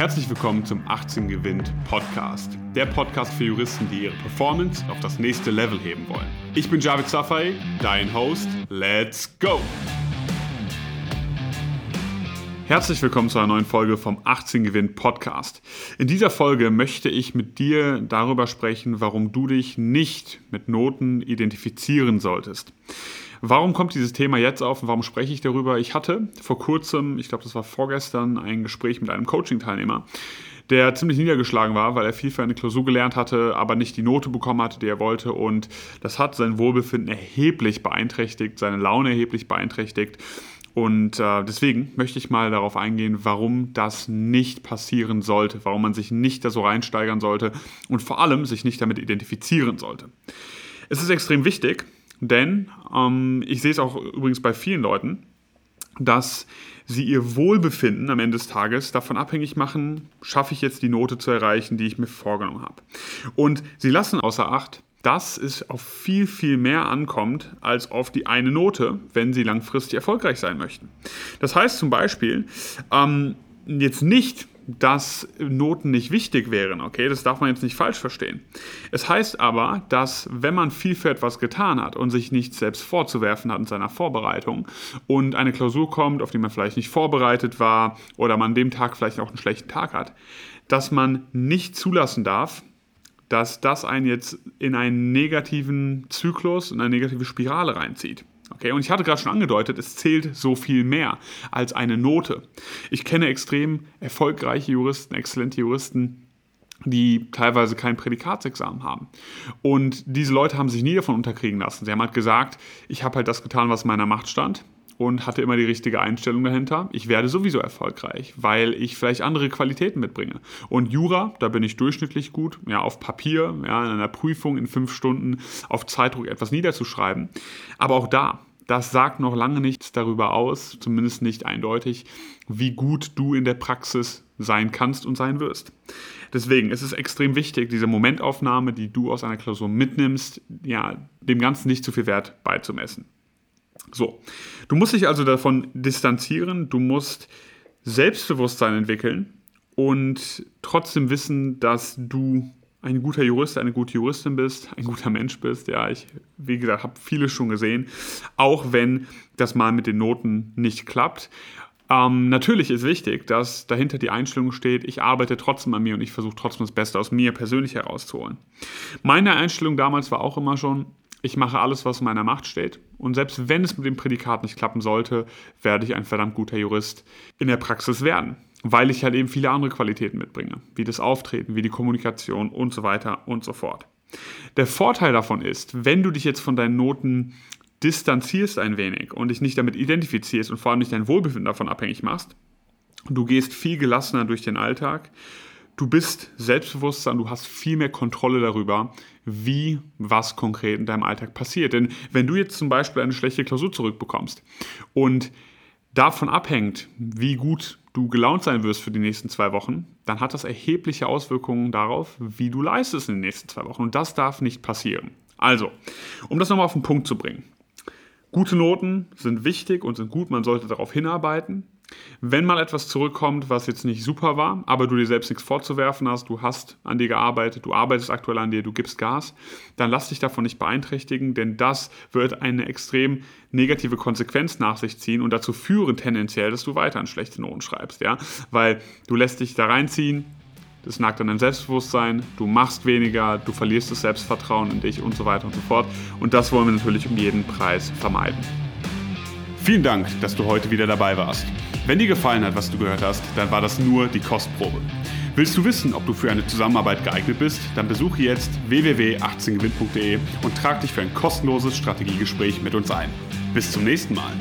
Herzlich willkommen zum 18 Gewinnt Podcast. Der Podcast für Juristen, die ihre Performance auf das nächste Level heben wollen. Ich bin Javid Safai, dein Host. Let's go! Herzlich willkommen zu einer neuen Folge vom 18 Gewinnt Podcast. In dieser Folge möchte ich mit dir darüber sprechen, warum du dich nicht mit Noten identifizieren solltest. Warum kommt dieses Thema jetzt auf und warum spreche ich darüber? Ich hatte vor kurzem, ich glaube, das war vorgestern, ein Gespräch mit einem Coaching-Teilnehmer, der ziemlich niedergeschlagen war, weil er viel für eine Klausur gelernt hatte, aber nicht die Note bekommen hatte, die er wollte. Und das hat sein Wohlbefinden erheblich beeinträchtigt, seine Laune erheblich beeinträchtigt. Und äh, deswegen möchte ich mal darauf eingehen, warum das nicht passieren sollte, warum man sich nicht da so reinsteigern sollte und vor allem sich nicht damit identifizieren sollte. Es ist extrem wichtig, denn ähm, ich sehe es auch übrigens bei vielen Leuten, dass sie ihr Wohlbefinden am Ende des Tages davon abhängig machen, schaffe ich jetzt die Note zu erreichen, die ich mir vorgenommen habe. Und sie lassen außer Acht, dass es auf viel, viel mehr ankommt als auf die eine Note, wenn sie langfristig erfolgreich sein möchten. Das heißt zum Beispiel, ähm, jetzt nicht dass Noten nicht wichtig wären, okay? Das darf man jetzt nicht falsch verstehen. Es heißt aber, dass wenn man viel für etwas getan hat und sich nichts selbst vorzuwerfen hat in seiner Vorbereitung und eine Klausur kommt, auf die man vielleicht nicht vorbereitet war oder man an dem Tag vielleicht auch einen schlechten Tag hat, dass man nicht zulassen darf, dass das einen jetzt in einen negativen Zyklus, in eine negative Spirale reinzieht. Okay, und ich hatte gerade schon angedeutet, es zählt so viel mehr als eine Note. Ich kenne extrem erfolgreiche Juristen, exzellente Juristen, die teilweise kein Prädikatsexamen haben. Und diese Leute haben sich nie davon unterkriegen lassen. Sie haben halt gesagt, ich habe halt das getan, was in meiner Macht stand und hatte immer die richtige Einstellung dahinter. Ich werde sowieso erfolgreich, weil ich vielleicht andere Qualitäten mitbringe. Und Jura, da bin ich durchschnittlich gut, ja, auf Papier, ja, in einer Prüfung in fünf Stunden auf Zeitdruck etwas niederzuschreiben. Aber auch da, das sagt noch lange nichts darüber aus, zumindest nicht eindeutig, wie gut du in der Praxis sein kannst und sein wirst. Deswegen ist es extrem wichtig, diese Momentaufnahme, die du aus einer Klausur mitnimmst, ja, dem Ganzen nicht zu viel Wert beizumessen. So, du musst dich also davon distanzieren, du musst Selbstbewusstsein entwickeln und trotzdem wissen, dass du ein guter Jurist, eine gute Juristin bist, ein guter Mensch bist. Ja, ich, wie gesagt, habe vieles schon gesehen, auch wenn das mal mit den Noten nicht klappt. Ähm, natürlich ist wichtig, dass dahinter die Einstellung steht, ich arbeite trotzdem an mir und ich versuche trotzdem das Beste aus mir persönlich herauszuholen. Meine Einstellung damals war auch immer schon, ich mache alles, was in meiner Macht steht. Und selbst wenn es mit dem Prädikat nicht klappen sollte, werde ich ein verdammt guter Jurist in der Praxis werden. Weil ich halt eben viele andere Qualitäten mitbringe, wie das Auftreten, wie die Kommunikation und so weiter und so fort. Der Vorteil davon ist, wenn du dich jetzt von deinen Noten distanzierst ein wenig und dich nicht damit identifizierst und vor allem nicht dein Wohlbefinden davon abhängig machst, du gehst viel gelassener durch den Alltag, du bist selbstbewusster und du hast viel mehr Kontrolle darüber, wie was konkret in deinem Alltag passiert. Denn wenn du jetzt zum Beispiel eine schlechte Klausur zurückbekommst und davon abhängt, wie gut du gelaunt sein wirst für die nächsten zwei Wochen, dann hat das erhebliche Auswirkungen darauf, wie du leistest in den nächsten zwei Wochen. Und das darf nicht passieren. Also, um das nochmal auf den Punkt zu bringen. Gute Noten sind wichtig und sind gut, man sollte darauf hinarbeiten. Wenn mal etwas zurückkommt, was jetzt nicht super war, aber du dir selbst nichts vorzuwerfen hast, du hast an dir gearbeitet, du arbeitest aktuell an dir, du gibst Gas, dann lass dich davon nicht beeinträchtigen, denn das wird eine extrem negative Konsequenz nach sich ziehen und dazu führen tendenziell, dass du weiter an schlechte Noten schreibst, ja, weil du lässt dich da reinziehen, das nagt an deinem Selbstbewusstsein, du machst weniger, du verlierst das Selbstvertrauen in dich und so weiter und so fort. Und das wollen wir natürlich um jeden Preis vermeiden. Vielen Dank, dass du heute wieder dabei warst. Wenn dir gefallen hat, was du gehört hast, dann war das nur die Kostprobe. Willst du wissen, ob du für eine Zusammenarbeit geeignet bist? Dann besuche jetzt www.18gewinn.de und trag dich für ein kostenloses Strategiegespräch mit uns ein. Bis zum nächsten Mal.